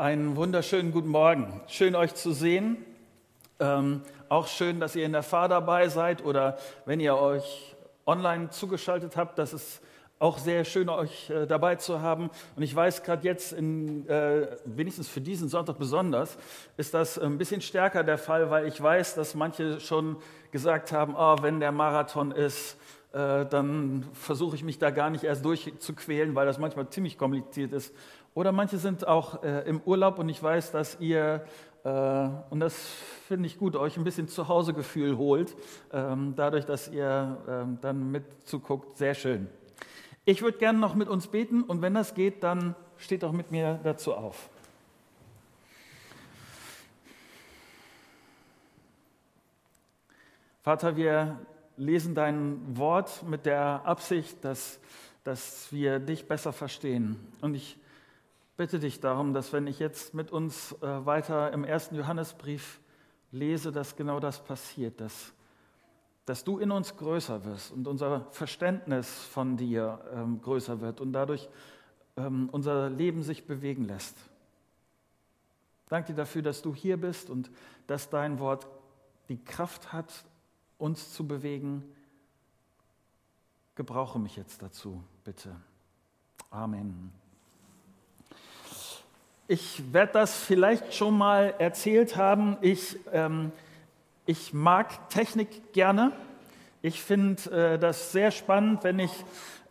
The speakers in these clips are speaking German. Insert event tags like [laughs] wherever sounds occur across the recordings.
Einen wunderschönen guten Morgen. Schön euch zu sehen. Ähm, auch schön, dass ihr in der Fahr dabei seid oder wenn ihr euch online zugeschaltet habt. Das ist auch sehr schön, euch äh, dabei zu haben. Und ich weiß gerade jetzt, in, äh, wenigstens für diesen Sonntag besonders, ist das ein bisschen stärker der Fall, weil ich weiß, dass manche schon gesagt haben, oh, wenn der Marathon ist, äh, dann versuche ich mich da gar nicht erst durchzuquälen, weil das manchmal ziemlich kompliziert ist. Oder manche sind auch äh, im Urlaub und ich weiß, dass ihr, äh, und das finde ich gut, euch ein bisschen Zuhausegefühl holt, ähm, dadurch, dass ihr ähm, dann mitzuguckt. Sehr schön. Ich würde gerne noch mit uns beten und wenn das geht, dann steht auch mit mir dazu auf. Vater, wir lesen dein Wort mit der Absicht, dass, dass wir dich besser verstehen. Und ich bitte dich darum, dass wenn ich jetzt mit uns äh, weiter im ersten Johannesbrief lese, dass genau das passiert, dass, dass du in uns größer wirst und unser Verständnis von dir ähm, größer wird und dadurch ähm, unser Leben sich bewegen lässt. Danke dir dafür, dass du hier bist und dass dein Wort die Kraft hat, uns zu bewegen. Gebrauche mich jetzt dazu, bitte. Amen. Ich werde das vielleicht schon mal erzählt haben. Ich, ähm, ich mag Technik gerne. Ich finde äh, das sehr spannend, wenn ich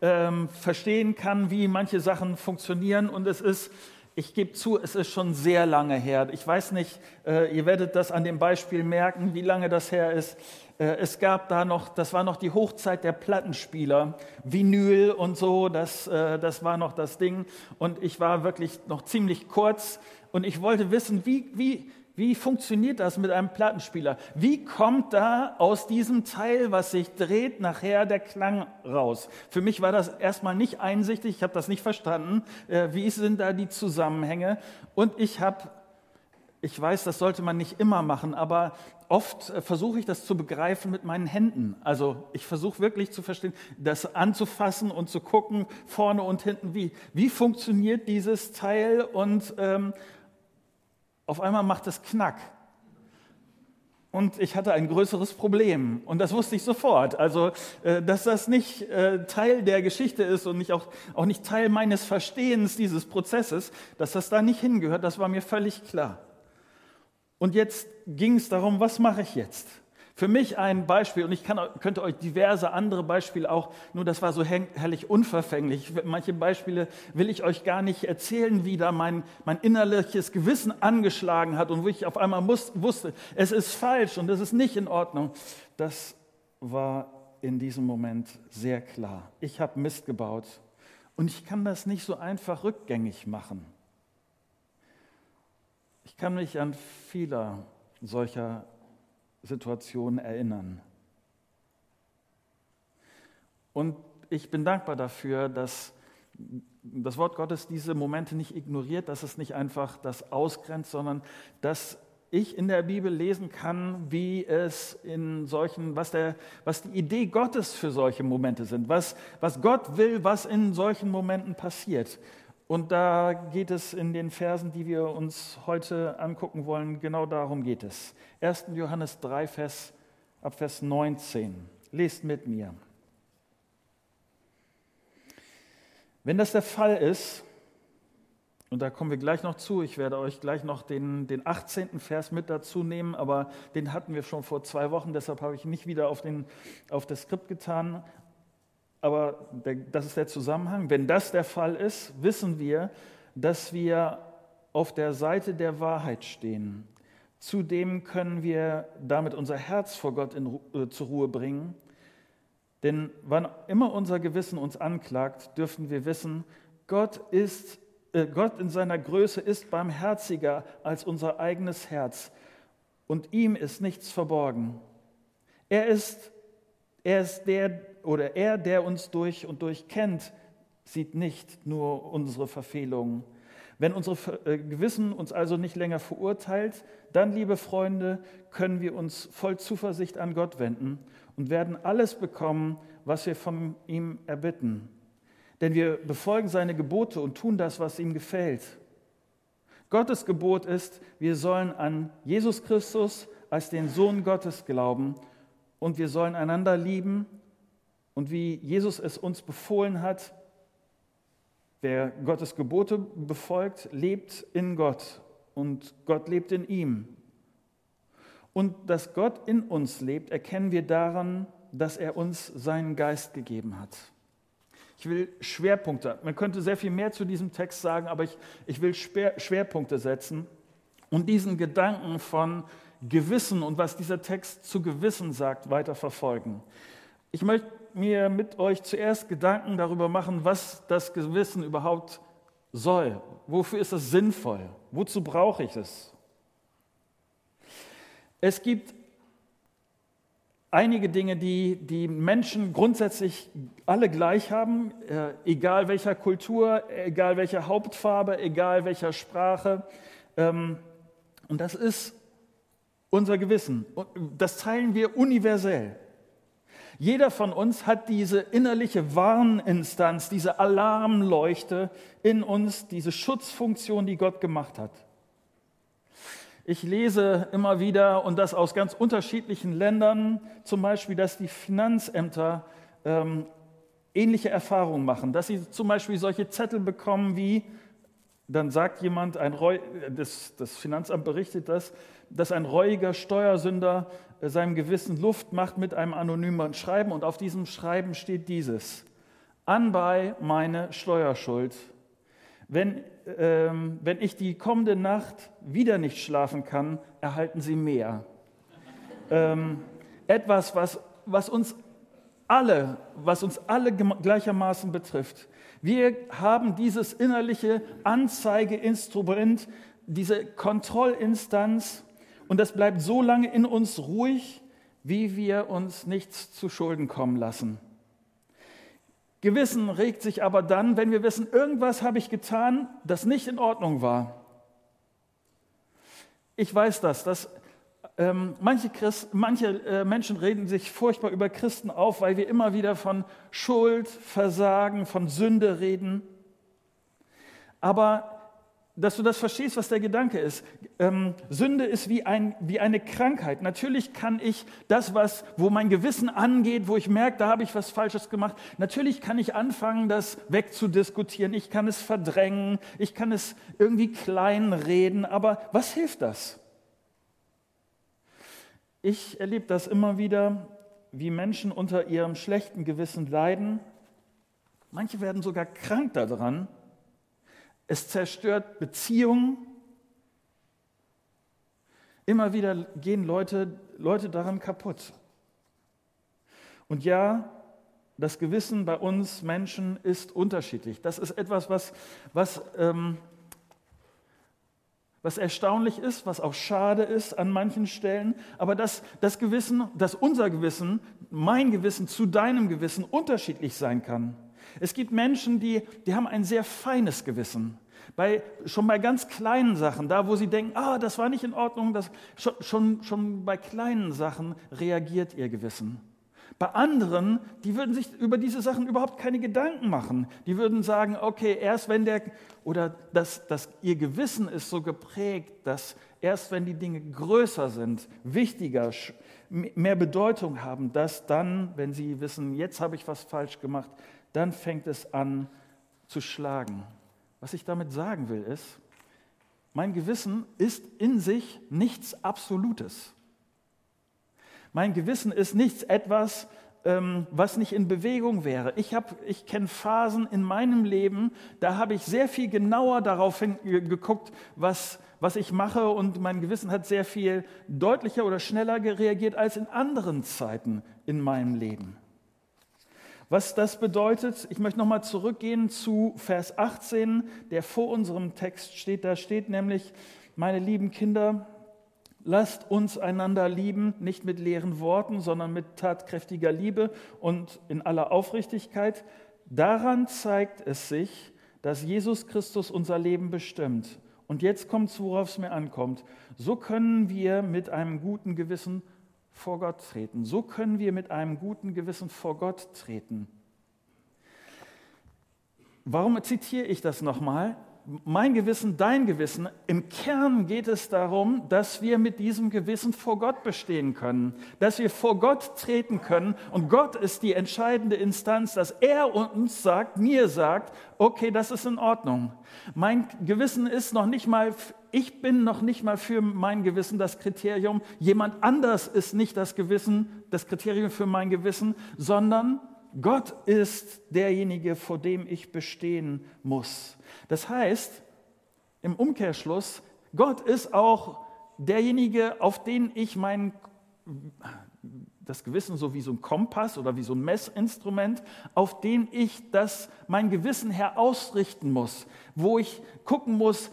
ähm, verstehen kann, wie manche Sachen funktionieren. Und es ist, ich gebe zu, es ist schon sehr lange her. Ich weiß nicht, äh, ihr werdet das an dem Beispiel merken, wie lange das her ist. Äh, es gab da noch, das war noch die Hochzeit der Plattenspieler, Vinyl und so, das, äh, das war noch das Ding. Und ich war wirklich noch ziemlich kurz und ich wollte wissen, wie, wie, wie funktioniert das mit einem Plattenspieler? Wie kommt da aus diesem Teil, was sich dreht, nachher der Klang raus? Für mich war das erstmal nicht einsichtig, ich habe das nicht verstanden. Äh, wie sind da die Zusammenhänge? Und ich habe ich weiß, das sollte man nicht immer machen, aber oft äh, versuche ich das zu begreifen mit meinen Händen. Also ich versuche wirklich zu verstehen, das anzufassen und zu gucken, vorne und hinten, wie, wie funktioniert dieses Teil und ähm, auf einmal macht es Knack. Und ich hatte ein größeres Problem und das wusste ich sofort. Also, äh, dass das nicht äh, Teil der Geschichte ist und nicht auch, auch nicht Teil meines Verstehens dieses Prozesses, dass das da nicht hingehört, das war mir völlig klar. Und jetzt ging es darum, was mache ich jetzt? Für mich ein Beispiel, und ich kann, könnte euch diverse andere Beispiele auch, nur das war so herrlich unverfänglich. Manche Beispiele will ich euch gar nicht erzählen, wie da mein, mein innerliches Gewissen angeschlagen hat und wo ich auf einmal muss, wusste, es ist falsch und es ist nicht in Ordnung. Das war in diesem Moment sehr klar. Ich habe Mist gebaut und ich kann das nicht so einfach rückgängig machen. Ich kann mich an viele solcher Situationen erinnern. Und ich bin dankbar dafür, dass das Wort Gottes diese Momente nicht ignoriert, dass es nicht einfach das ausgrenzt, sondern dass ich in der Bibel lesen kann, wie es in solchen, was, der, was die Idee Gottes für solche Momente sind, was, was Gott will, was in solchen Momenten passiert. Und da geht es in den Versen, die wir uns heute angucken wollen, genau darum geht es. 1. Johannes 3, Vers, ab Vers 19. Lest mit mir. Wenn das der Fall ist, und da kommen wir gleich noch zu, ich werde euch gleich noch den, den 18. Vers mit dazu nehmen, aber den hatten wir schon vor zwei Wochen, deshalb habe ich nicht wieder auf, den, auf das Skript getan. Aber das ist der Zusammenhang. Wenn das der Fall ist, wissen wir, dass wir auf der Seite der Wahrheit stehen. Zudem können wir damit unser Herz vor Gott in, äh, zur Ruhe bringen. Denn wann immer unser Gewissen uns anklagt, dürfen wir wissen, Gott, ist, äh, Gott in seiner Größe ist barmherziger als unser eigenes Herz und ihm ist nichts verborgen. Er ist, er ist der, oder er, der uns durch und durch kennt, sieht nicht nur unsere Verfehlungen. Wenn unser äh, Gewissen uns also nicht länger verurteilt, dann, liebe Freunde, können wir uns voll Zuversicht an Gott wenden und werden alles bekommen, was wir von ihm erbitten. Denn wir befolgen seine Gebote und tun das, was ihm gefällt. Gottes Gebot ist, wir sollen an Jesus Christus als den Sohn Gottes glauben und wir sollen einander lieben und wie Jesus es uns befohlen hat, wer Gottes Gebote befolgt, lebt in Gott und Gott lebt in ihm. Und dass Gott in uns lebt, erkennen wir daran, dass er uns seinen Geist gegeben hat. Ich will Schwerpunkte, man könnte sehr viel mehr zu diesem Text sagen, aber ich, ich will Schwerpunkte setzen und diesen Gedanken von Gewissen und was dieser Text zu Gewissen sagt, weiter verfolgen. Ich möchte mir mit euch zuerst Gedanken darüber machen, was das Gewissen überhaupt soll. Wofür ist es sinnvoll? Wozu brauche ich es? Es gibt einige Dinge, die die Menschen grundsätzlich alle gleich haben, äh, egal welcher Kultur, egal welcher Hauptfarbe, egal welcher Sprache. Ähm, und das ist unser Gewissen. Das teilen wir universell. Jeder von uns hat diese innerliche Warninstanz, diese Alarmleuchte in uns, diese Schutzfunktion, die Gott gemacht hat. Ich lese immer wieder, und das aus ganz unterschiedlichen Ländern, zum Beispiel, dass die Finanzämter ähm, ähnliche Erfahrungen machen, dass sie zum Beispiel solche Zettel bekommen wie, dann sagt jemand, ein Reu, das, das Finanzamt berichtet das, dass ein reuiger Steuersünder seinem Gewissen Luft macht mit einem anonymen Schreiben und auf diesem Schreiben steht dieses, anbei meine Steuerschuld wenn, ähm, wenn ich die kommende Nacht wieder nicht schlafen kann, erhalten Sie mehr. ähm, etwas, was, was uns alle, was uns alle gleichermaßen betrifft. Wir haben dieses innerliche Anzeigeinstrument, diese Kontrollinstanz und das bleibt so lange in uns ruhig, wie wir uns nichts zu Schulden kommen lassen. Gewissen regt sich aber dann, wenn wir wissen, irgendwas habe ich getan, das nicht in Ordnung war. Ich weiß das, dass ähm, manche, Christ, manche äh, Menschen reden sich furchtbar über Christen auf, weil wir immer wieder von Schuld, Versagen, von Sünde reden. Aber dass du das verstehst, was der Gedanke ist. Ähm, Sünde ist wie, ein, wie eine Krankheit. Natürlich kann ich das, was, wo mein Gewissen angeht, wo ich merke, da habe ich was Falsches gemacht, natürlich kann ich anfangen, das wegzudiskutieren. Ich kann es verdrängen, ich kann es irgendwie kleinreden, aber was hilft das? Ich erlebe das immer wieder, wie Menschen unter ihrem schlechten Gewissen leiden. Manche werden sogar krank daran es zerstört Beziehungen. Immer wieder gehen Leute, Leute daran kaputt. Und ja, das Gewissen bei uns Menschen ist unterschiedlich. Das ist etwas, was, was, ähm, was erstaunlich ist, was auch schade ist an manchen Stellen. Aber dass das Gewissen, dass unser Gewissen, mein Gewissen zu deinem Gewissen unterschiedlich sein kann. Es gibt Menschen, die, die haben ein sehr feines Gewissen. Bei, schon bei ganz kleinen Sachen, da wo sie denken, ah, das war nicht in Ordnung, das, schon, schon, schon bei kleinen Sachen reagiert ihr Gewissen. Bei anderen, die würden sich über diese Sachen überhaupt keine Gedanken machen. Die würden sagen, okay, erst wenn der, oder dass, dass ihr Gewissen ist so geprägt, dass erst wenn die Dinge größer sind, wichtiger, mehr Bedeutung haben, dass dann, wenn sie wissen, jetzt habe ich was falsch gemacht, dann fängt es an zu schlagen. Was ich damit sagen will, ist, mein Gewissen ist in sich nichts Absolutes. Mein Gewissen ist nichts etwas, ähm, was nicht in Bewegung wäre. Ich, ich kenne Phasen in meinem Leben, da habe ich sehr viel genauer darauf geguckt, was, was ich mache und mein Gewissen hat sehr viel deutlicher oder schneller reagiert als in anderen Zeiten in meinem Leben. Was das bedeutet, ich möchte nochmal zurückgehen zu Vers 18, der vor unserem Text steht. Da steht nämlich, meine lieben Kinder, lasst uns einander lieben, nicht mit leeren Worten, sondern mit tatkräftiger Liebe und in aller Aufrichtigkeit. Daran zeigt es sich, dass Jesus Christus unser Leben bestimmt. Und jetzt kommt es, worauf es mir ankommt. So können wir mit einem guten Gewissen vor Gott treten. So können wir mit einem guten Gewissen vor Gott treten. Warum zitiere ich das nochmal? Mein Gewissen, dein Gewissen. Im Kern geht es darum, dass wir mit diesem Gewissen vor Gott bestehen können, dass wir vor Gott treten können und Gott ist die entscheidende Instanz, dass er uns sagt, mir sagt, okay, das ist in Ordnung. Mein Gewissen ist noch nicht mal, ich bin noch nicht mal für mein Gewissen das Kriterium, jemand anders ist nicht das Gewissen, das Kriterium für mein Gewissen, sondern Gott ist derjenige, vor dem ich bestehen muss. Das heißt, im Umkehrschluss, Gott ist auch derjenige, auf den ich mein das Gewissen so wie so ein Kompass oder wie so ein Messinstrument, auf den ich das mein Gewissen her ausrichten muss, wo ich gucken muss,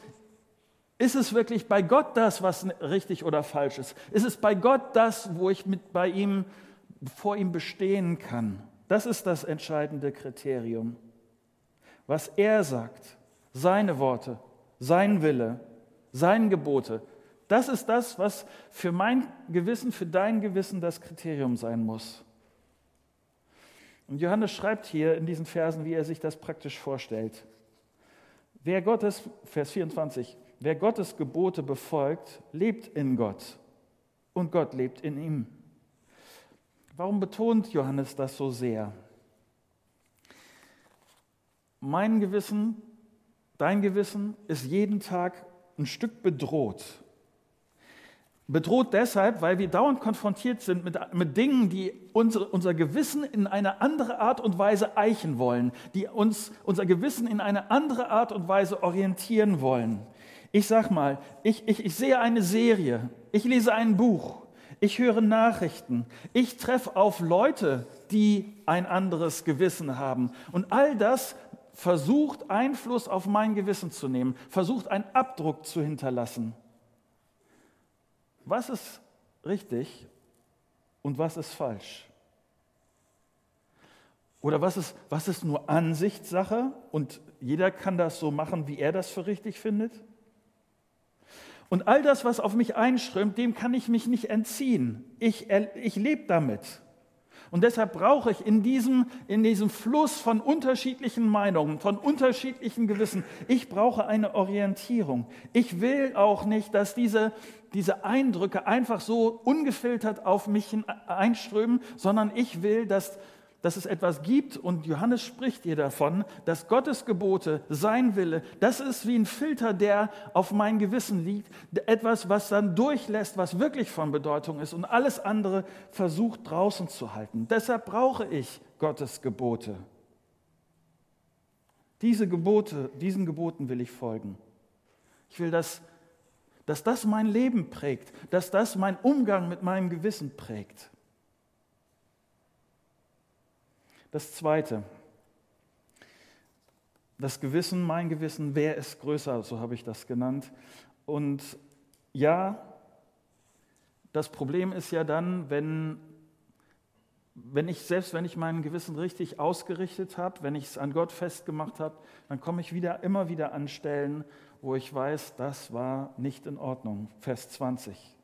ist es wirklich bei Gott das, was richtig oder falsch ist? Ist es bei Gott das, wo ich mit bei ihm vor ihm bestehen kann? Das ist das entscheidende Kriterium. Was er sagt, seine Worte, sein Wille, seine Gebote, das ist das, was für mein Gewissen, für dein Gewissen das Kriterium sein muss. Und Johannes schreibt hier in diesen Versen, wie er sich das praktisch vorstellt. Wer Gottes, Vers 24, wer Gottes Gebote befolgt, lebt in Gott und Gott lebt in ihm. Warum betont Johannes das so sehr? Mein Gewissen, dein Gewissen ist jeden Tag ein Stück bedroht. Bedroht deshalb, weil wir dauernd konfrontiert sind mit, mit Dingen, die unsere, unser Gewissen in eine andere Art und Weise eichen wollen, die uns unser Gewissen in eine andere Art und Weise orientieren wollen. Ich sag mal, ich, ich, ich sehe eine Serie, ich lese ein Buch, ich höre Nachrichten, ich treffe auf Leute, die ein anderes Gewissen haben. Und all das versucht Einfluss auf mein Gewissen zu nehmen, versucht einen Abdruck zu hinterlassen. Was ist richtig und was ist falsch? Oder was ist, was ist nur Ansichtssache und jeder kann das so machen, wie er das für richtig findet? Und all das, was auf mich einströmt, dem kann ich mich nicht entziehen. Ich, ich lebe damit. Und deshalb brauche ich in diesem, in diesem Fluss von unterschiedlichen Meinungen, von unterschiedlichen Gewissen, ich brauche eine Orientierung. Ich will auch nicht, dass diese, diese Eindrücke einfach so ungefiltert auf mich einströmen, sondern ich will, dass dass es etwas gibt, und Johannes spricht hier davon, dass Gottes Gebote, sein Wille, das ist wie ein Filter, der auf mein Gewissen liegt, etwas, was dann durchlässt, was wirklich von Bedeutung ist und alles andere versucht draußen zu halten. Deshalb brauche ich Gottes Gebote. Diese Gebote, diesen Geboten will ich folgen. Ich will, dass, dass das mein Leben prägt, dass das mein Umgang mit meinem Gewissen prägt. Das Zweite, das Gewissen, mein Gewissen, wer ist größer, so habe ich das genannt. Und ja, das Problem ist ja dann, wenn, wenn ich, selbst wenn ich mein Gewissen richtig ausgerichtet habe, wenn ich es an Gott festgemacht habe, dann komme ich wieder, immer wieder an Stellen, wo ich weiß, das war nicht in Ordnung. Vers 20.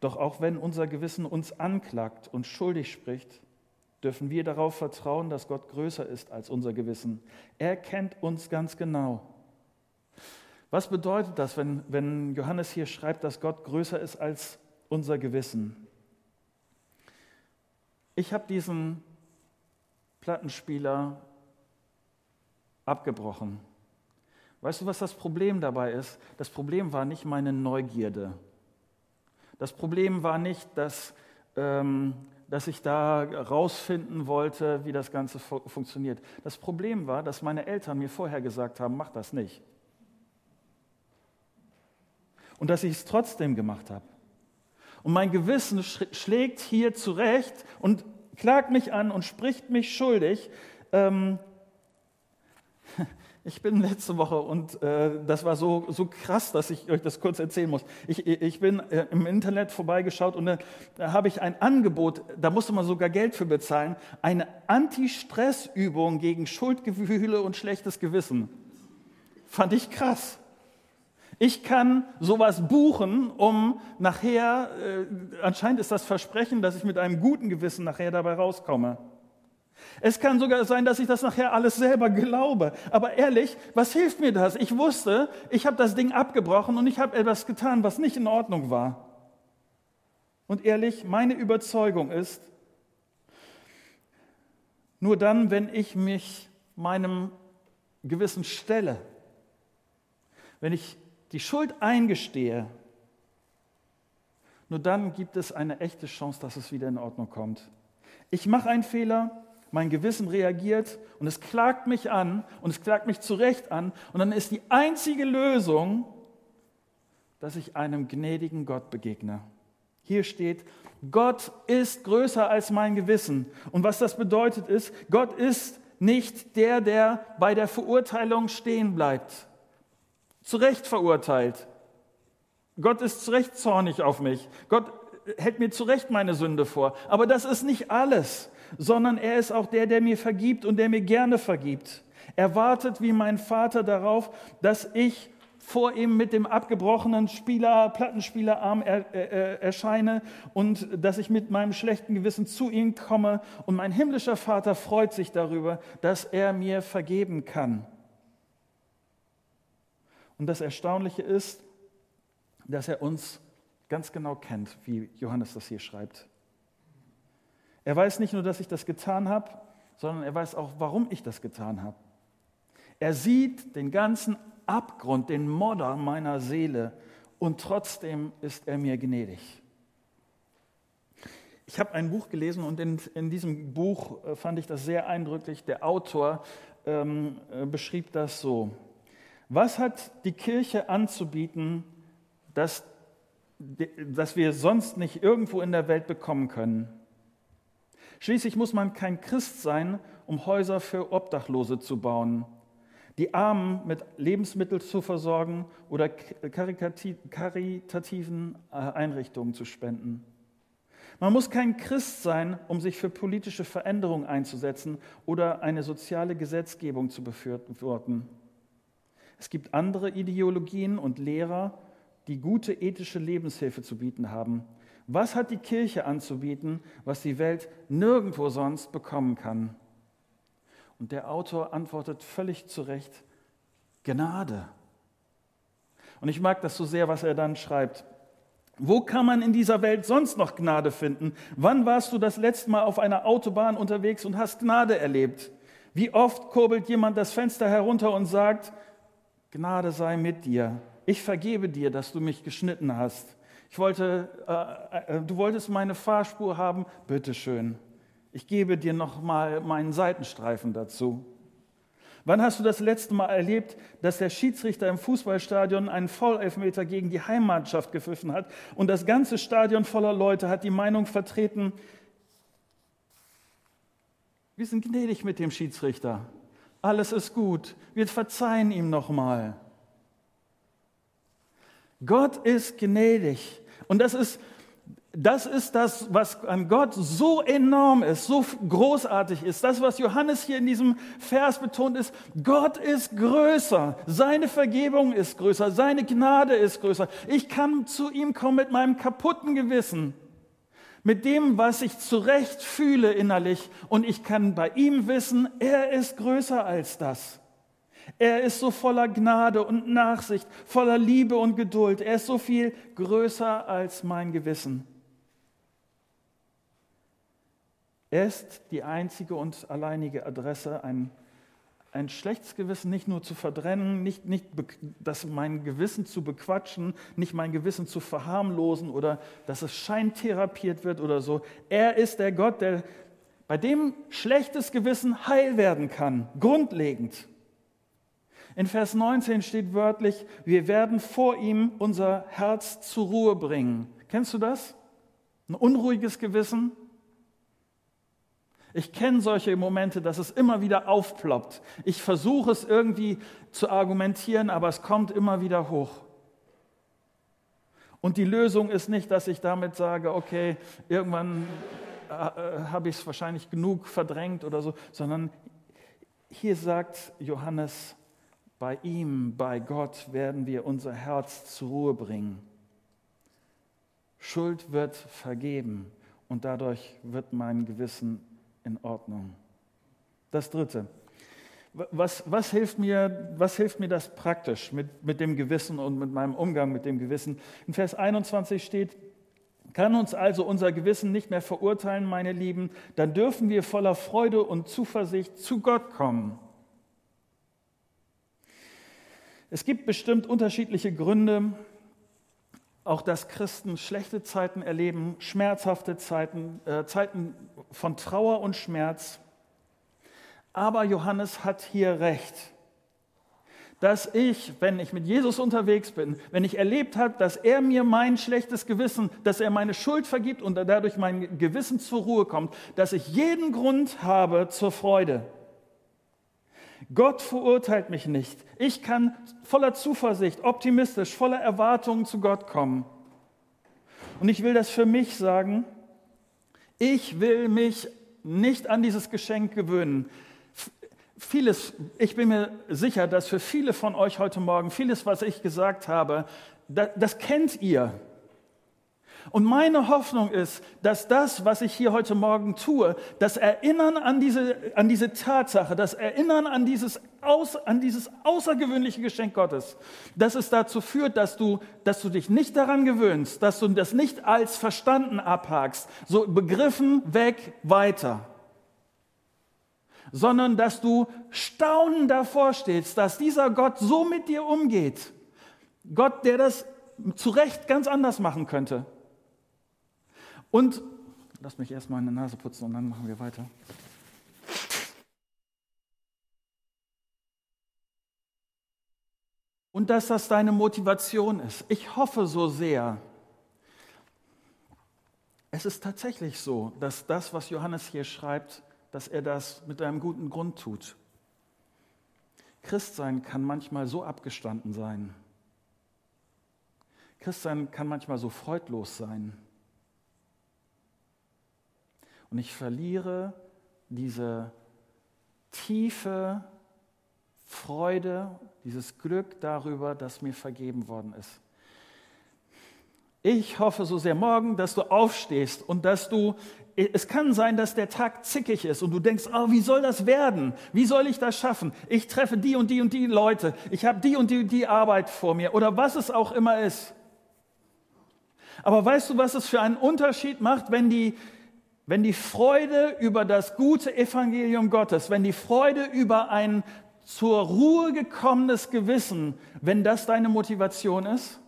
Doch auch wenn unser Gewissen uns anklagt und schuldig spricht, dürfen wir darauf vertrauen, dass Gott größer ist als unser Gewissen. Er kennt uns ganz genau. Was bedeutet das, wenn, wenn Johannes hier schreibt, dass Gott größer ist als unser Gewissen? Ich habe diesen Plattenspieler abgebrochen. Weißt du, was das Problem dabei ist? Das Problem war nicht meine Neugierde. Das Problem war nicht, dass ähm, dass ich da rausfinden wollte, wie das Ganze fu funktioniert. Das Problem war, dass meine Eltern mir vorher gesagt haben, mach das nicht. Und dass ich es trotzdem gemacht habe. Und mein Gewissen sch schlägt hier zurecht und klagt mich an und spricht mich schuldig. Ähm, [laughs] ich bin letzte Woche und äh, das war so, so krass, dass ich euch das kurz erzählen muss. Ich, ich bin äh, im Internet vorbeigeschaut und äh, da habe ich ein Angebot, da musste man sogar Geld für bezahlen, eine Anti-Stress-Übung gegen Schuldgefühle und schlechtes Gewissen. Fand ich krass. Ich kann sowas buchen, um nachher, äh, anscheinend ist das Versprechen, dass ich mit einem guten Gewissen nachher dabei rauskomme. Es kann sogar sein, dass ich das nachher alles selber glaube. Aber ehrlich, was hilft mir das? Ich wusste, ich habe das Ding abgebrochen und ich habe etwas getan, was nicht in Ordnung war. Und ehrlich, meine Überzeugung ist, nur dann, wenn ich mich meinem Gewissen stelle, wenn ich die Schuld eingestehe, nur dann gibt es eine echte Chance, dass es wieder in Ordnung kommt. Ich mache einen Fehler, mein Gewissen reagiert und es klagt mich an und es klagt mich zu Recht an und dann ist die einzige Lösung, dass ich einem gnädigen Gott begegne. Hier steht, Gott ist größer als mein Gewissen. Und was das bedeutet ist, Gott ist nicht der, der bei der Verurteilung stehen bleibt, zu Recht verurteilt. Gott ist zu Recht zornig auf mich. Gott hält mir zu Recht meine Sünde vor. Aber das ist nicht alles, sondern er ist auch der, der mir vergibt und der mir gerne vergibt. Er wartet wie mein Vater darauf, dass ich vor ihm mit dem abgebrochenen Spieler, Plattenspielerarm er, äh, erscheine und dass ich mit meinem schlechten Gewissen zu ihm komme. Und mein himmlischer Vater freut sich darüber, dass er mir vergeben kann. Und das Erstaunliche ist, dass er uns ganz genau kennt, wie Johannes das hier schreibt. Er weiß nicht nur, dass ich das getan habe, sondern er weiß auch, warum ich das getan habe. Er sieht den ganzen Abgrund, den Modder meiner Seele und trotzdem ist er mir gnädig. Ich habe ein Buch gelesen und in, in, diesem Buch äh, fand ich das sehr eindrücklich. Der Autor ähm, äh, beschrieb das so. Was hat die Kirche anzubieten, das, das wir sonst nicht irgendwo in der Welt bekommen können? Schließlich muss man kein Christ sein, um Häuser für Obdachlose zu bauen die Armen mit Lebensmitteln zu versorgen oder karitativen äh, Einrichtungen zu spenden. Man muss kein Christ sein, um sich für politische Veränderungen einzusetzen oder eine soziale Gesetzgebung zu befürworten. Es gibt andere Ideologien und Lehrer, die gute ethische Lebenshilfe zu bieten haben. Was hat die Kirche anzubieten, was die Welt nirgendwo sonst bekommen kann? Und der Autor antwortet völlig zu Recht, Gnade. Und ich mag das so sehr, was er dann schreibt. Wo kann man in dieser Welt sonst noch Gnade finden? Wann warst du das letzte Mal auf einer Autobahn unterwegs und hast Gnade erlebt? Wie oft kurbelt jemand das Fenster herunter und sagt, Gnade sei mit dir. Ich vergebe dir, dass du mich geschnitten hast. Ich wollte, äh, äh, du wolltest meine Fahrspur haben, bitteschön. Ich gebe dir noch mal meinen Seitenstreifen dazu. Wann hast du das letzte Mal erlebt, dass der Schiedsrichter im Fußballstadion einen Vollelfmeter gegen die Heimmannschaft gepfiffen hat und das ganze Stadion voller Leute hat die Meinung vertreten, wir sind gnädig mit dem Schiedsrichter. Alles ist gut. Wir verzeihen ihm nochmal. Gott ist gnädig. Und das ist das ist das, was an Gott so enorm ist, so großartig ist. Das, was Johannes hier in diesem Vers betont ist, Gott ist größer, seine Vergebung ist größer, seine Gnade ist größer. Ich kann zu ihm kommen mit meinem kaputten Gewissen, mit dem, was ich zurecht fühle innerlich und ich kann bei ihm wissen, er ist größer als das. Er ist so voller Gnade und Nachsicht, voller Liebe und Geduld. Er ist so viel größer als mein Gewissen. Er ist die einzige und alleinige Adresse, ein, ein schlechtes Gewissen nicht nur zu verdrennen, nicht, nicht das mein Gewissen zu bequatschen, nicht mein Gewissen zu verharmlosen oder dass es scheintherapiert wird oder so. Er ist der Gott, der, bei dem schlechtes Gewissen heil werden kann, grundlegend. In Vers 19 steht wörtlich, wir werden vor ihm unser Herz zur Ruhe bringen. Kennst du das? Ein unruhiges Gewissen? Ich kenne solche Momente, dass es immer wieder aufploppt. Ich versuche es irgendwie zu argumentieren, aber es kommt immer wieder hoch. Und die Lösung ist nicht, dass ich damit sage, okay, irgendwann äh, äh habe ich es wahrscheinlich genug verdrängt oder so, sondern hier sagt Johannes, bei ihm, bei Gott werden wir unser Herz zur Ruhe bringen. Schuld wird vergeben und dadurch wird mein Gewissen in Ordnung. Das Dritte. Was, was, hilft mir, was hilft mir das praktisch mit, mit dem Gewissen und mit meinem Umgang mit dem Gewissen? In Vers 21 steht, kann uns also unser Gewissen nicht mehr verurteilen, meine Lieben, dann dürfen wir voller Freude und Zuversicht zu Gott kommen. Es gibt bestimmt unterschiedliche Gründe, auch dass Christen schlechte Zeiten erleben, schmerzhafte Zeiten, äh, Zeiten von Trauer und Schmerz. Aber Johannes hat hier recht, dass ich, wenn ich mit Jesus unterwegs bin, wenn ich erlebt habe, dass er mir mein schlechtes Gewissen, dass er meine Schuld vergibt und dadurch mein Gewissen zur Ruhe kommt, dass ich jeden Grund habe zur Freude. Gott verurteilt mich nicht. Ich kann voller Zuversicht, optimistisch, voller Erwartungen zu Gott kommen. Und ich will das für mich sagen. Ich will mich nicht an dieses Geschenk gewöhnen. Vieles, ich bin mir sicher, dass für viele von euch heute Morgen, vieles, was ich gesagt habe, das, das kennt ihr. Und meine Hoffnung ist, dass das, was ich hier heute Morgen tue, das Erinnern an diese, an diese Tatsache, das Erinnern an dieses, aus, an dieses außergewöhnliche Geschenk Gottes, dass es dazu führt, dass du, dass du dich nicht daran gewöhnst, dass du das nicht als verstanden abhakst, so begriffen, weg, weiter, sondern dass du staunend davor stehst, dass dieser Gott so mit dir umgeht. Gott, der das zu Recht ganz anders machen könnte. Und lass mich erst mal eine Nase putzen und dann machen wir weiter. Und dass das deine Motivation ist. Ich hoffe so sehr. Es ist tatsächlich so, dass das, was Johannes hier schreibt, dass er das mit einem guten Grund tut. Christsein kann manchmal so abgestanden sein. Christsein kann manchmal so freudlos sein. Und ich verliere diese tiefe Freude, dieses Glück darüber, dass mir vergeben worden ist. Ich hoffe so sehr morgen, dass du aufstehst und dass du, es kann sein, dass der Tag zickig ist und du denkst, oh, wie soll das werden? Wie soll ich das schaffen? Ich treffe die und die und die Leute. Ich habe die und die und die Arbeit vor mir oder was es auch immer ist. Aber weißt du, was es für einen Unterschied macht, wenn die, wenn die Freude über das gute Evangelium Gottes, wenn die Freude über ein zur Ruhe gekommenes Gewissen, wenn das deine Motivation ist?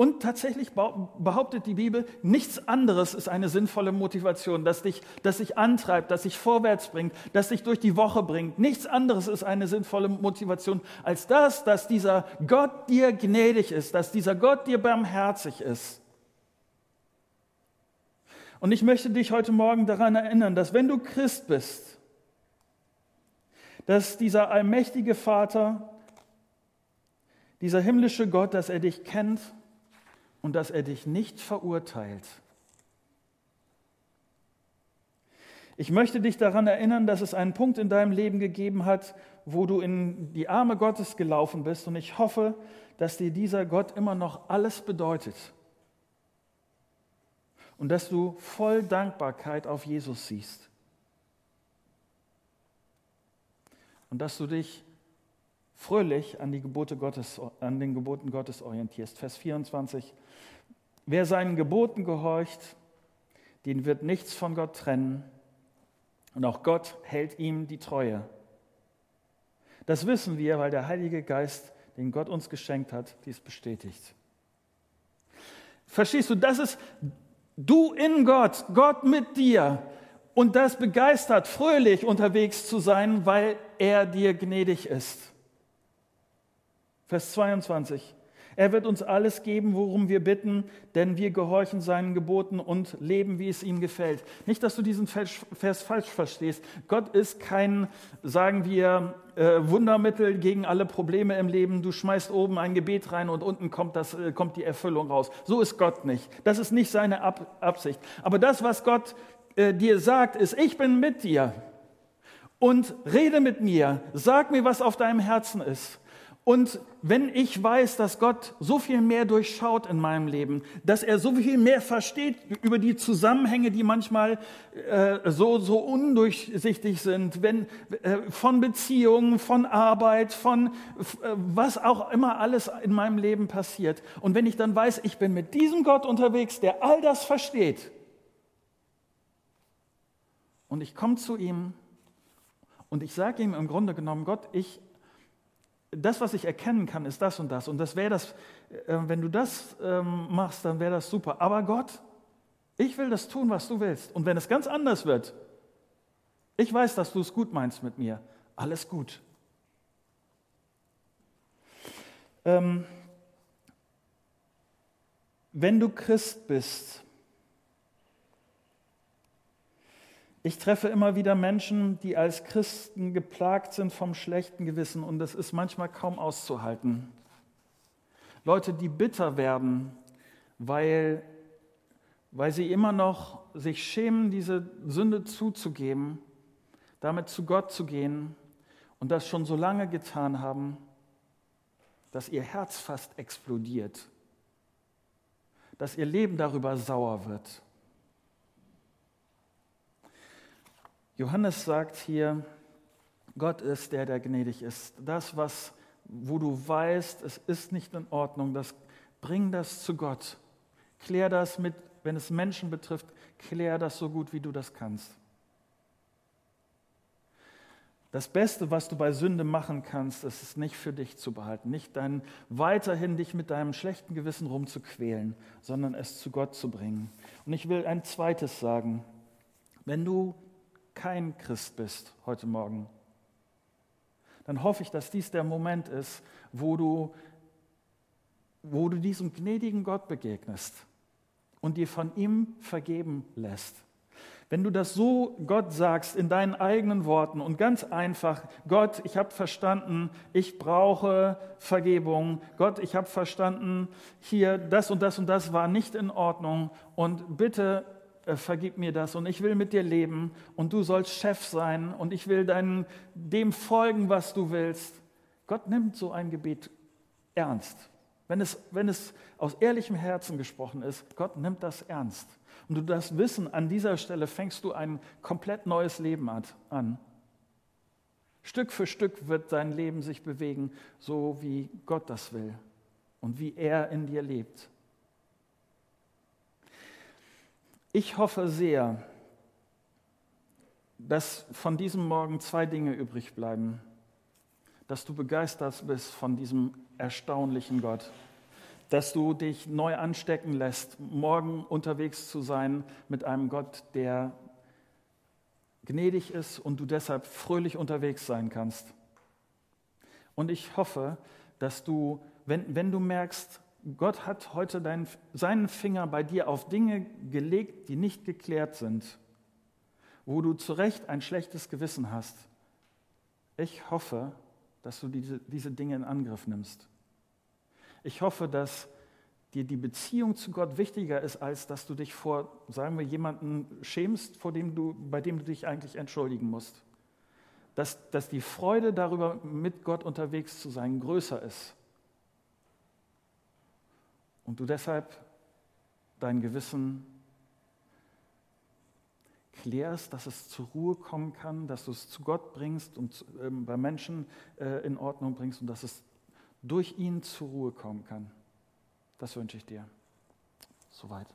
Und tatsächlich behauptet die Bibel, nichts anderes ist eine sinnvolle Motivation, das dich, das dich antreibt, das dich vorwärts bringt, das dich durch die Woche bringt. Nichts anderes ist eine sinnvolle Motivation als das, dass dieser Gott dir gnädig ist, dass dieser Gott dir barmherzig ist. Und ich möchte dich heute Morgen daran erinnern, dass wenn du Christ bist, dass dieser allmächtige Vater, dieser himmlische Gott, dass er dich kennt und dass er dich nicht verurteilt. Ich möchte dich daran erinnern, dass es einen Punkt in deinem Leben gegeben hat, wo du in die Arme Gottes gelaufen bist. Und ich hoffe, dass dir dieser Gott immer noch alles bedeutet und dass du voll Dankbarkeit auf Jesus siehst. Und dass du dich fröhlich an, die Gebote Gottes, an den Geboten Gottes orientierst. Vers 24. Wer seinen Geboten gehorcht, den wird nichts von Gott trennen. Und auch Gott hält ihm die Treue. Das wissen wir, weil der Heilige Geist, den Gott uns geschenkt hat, dies bestätigt. Verstehst du, das ist Du in Gott, Gott mit dir. Und das begeistert, fröhlich unterwegs zu sein, weil er dir gnädig ist. Vers 22. Er wird uns alles geben, worum wir bitten, denn wir gehorchen seinen Geboten und leben, wie es ihm gefällt. Nicht, dass du diesen Vers falsch verstehst. Gott ist kein, sagen wir, äh, Wundermittel gegen alle Probleme im Leben. Du schmeißt oben ein Gebet rein und unten kommt, das, äh, kommt die Erfüllung raus. So ist Gott nicht. Das ist nicht seine Absicht. Aber das, was Gott äh, dir sagt, ist, ich bin mit dir und rede mit mir. Sag mir, was auf deinem Herzen ist. Und wenn ich weiß, dass Gott so viel mehr durchschaut in meinem Leben, dass er so viel mehr versteht über die Zusammenhänge, die manchmal äh, so, so undurchsichtig sind, wenn, äh, von Beziehungen, von Arbeit, von äh, was auch immer alles in meinem Leben passiert. Und wenn ich dann weiß, ich bin mit diesem Gott unterwegs, der all das versteht, und ich komme zu ihm und ich sage ihm im Grunde genommen, Gott, ich das, was ich erkennen kann, ist das und das. Und das wäre das, äh, wenn du das ähm, machst, dann wäre das super. Aber Gott, ich will das tun, was du willst. Und wenn es ganz anders wird, ich weiß, dass du es gut meinst mit mir. Alles gut. Ähm, wenn du Christ bist, Ich treffe immer wieder Menschen, die als Christen geplagt sind vom schlechten Gewissen und das ist manchmal kaum auszuhalten. Leute, die bitter werden, weil, weil sie immer noch sich schämen, diese Sünde zuzugeben, damit zu Gott zu gehen und das schon so lange getan haben, dass ihr Herz fast explodiert, dass ihr Leben darüber sauer wird. Johannes sagt hier, Gott ist der, der gnädig ist. Das, was, wo du weißt, es ist nicht in Ordnung, das, bring das zu Gott. Klär das mit, wenn es Menschen betrifft, klär das so gut, wie du das kannst. Das Beste, was du bei Sünde machen kannst, ist es nicht für dich zu behalten, nicht dein, weiterhin dich mit deinem schlechten Gewissen rumzuquälen, sondern es zu Gott zu bringen. Und ich will ein zweites sagen. Wenn du kein Christ bist heute Morgen, dann hoffe ich, dass dies der Moment ist, wo du, wo du diesem gnädigen Gott begegnest und dir von ihm vergeben lässt. Wenn du das so Gott sagst in deinen eigenen Worten und ganz einfach, Gott, ich habe verstanden, ich brauche Vergebung. Gott, ich habe verstanden, hier das und das und das war nicht in Ordnung und bitte äh, vergib mir das und ich will mit dir leben und du sollst Chef sein und ich will dein, dem folgen, was du willst. Gott nimmt so ein Gebet ernst. Wenn es, wenn es aus ehrlichem Herzen gesprochen ist, Gott nimmt das ernst. Und du das Wissen, an dieser Stelle fängst du ein komplett neues Leben an. Stück für Stück wird dein Leben sich bewegen, so wie Gott das will und wie er in dir lebt. Ich hoffe sehr, dass von diesem Morgen zwei Dinge übrig bleiben. Dass du begeistert bist von diesem erstaunlichen Gott. Dass du dich neu anstecken lässt, morgen unterwegs zu sein mit einem Gott, der gnädig ist und du deshalb fröhlich unterwegs sein kannst. Und ich hoffe, dass du, wenn, wenn du merkst, Gott hat heute dein, seinen Finger bei dir auf Dinge gelegt, die nicht geklärt sind, wo du zu Recht ein schlechtes Gewissen hast. Ich hoffe, dass du diese, diese Dinge in Angriff nimmst. Ich hoffe, dass dir die Beziehung zu Gott wichtiger ist, als dass du dich vor, sagen wir, jemanden schämst, vor dem du, bei dem du dich eigentlich entschuldigen musst. Dass, dass die Freude darüber, mit Gott unterwegs zu sein, größer ist und du deshalb dein Gewissen klärst, dass es zur Ruhe kommen kann, dass du es zu Gott bringst und äh, bei Menschen äh, in Ordnung bringst und dass es durch ihn zur Ruhe kommen kann. Das wünsche ich dir. Soweit.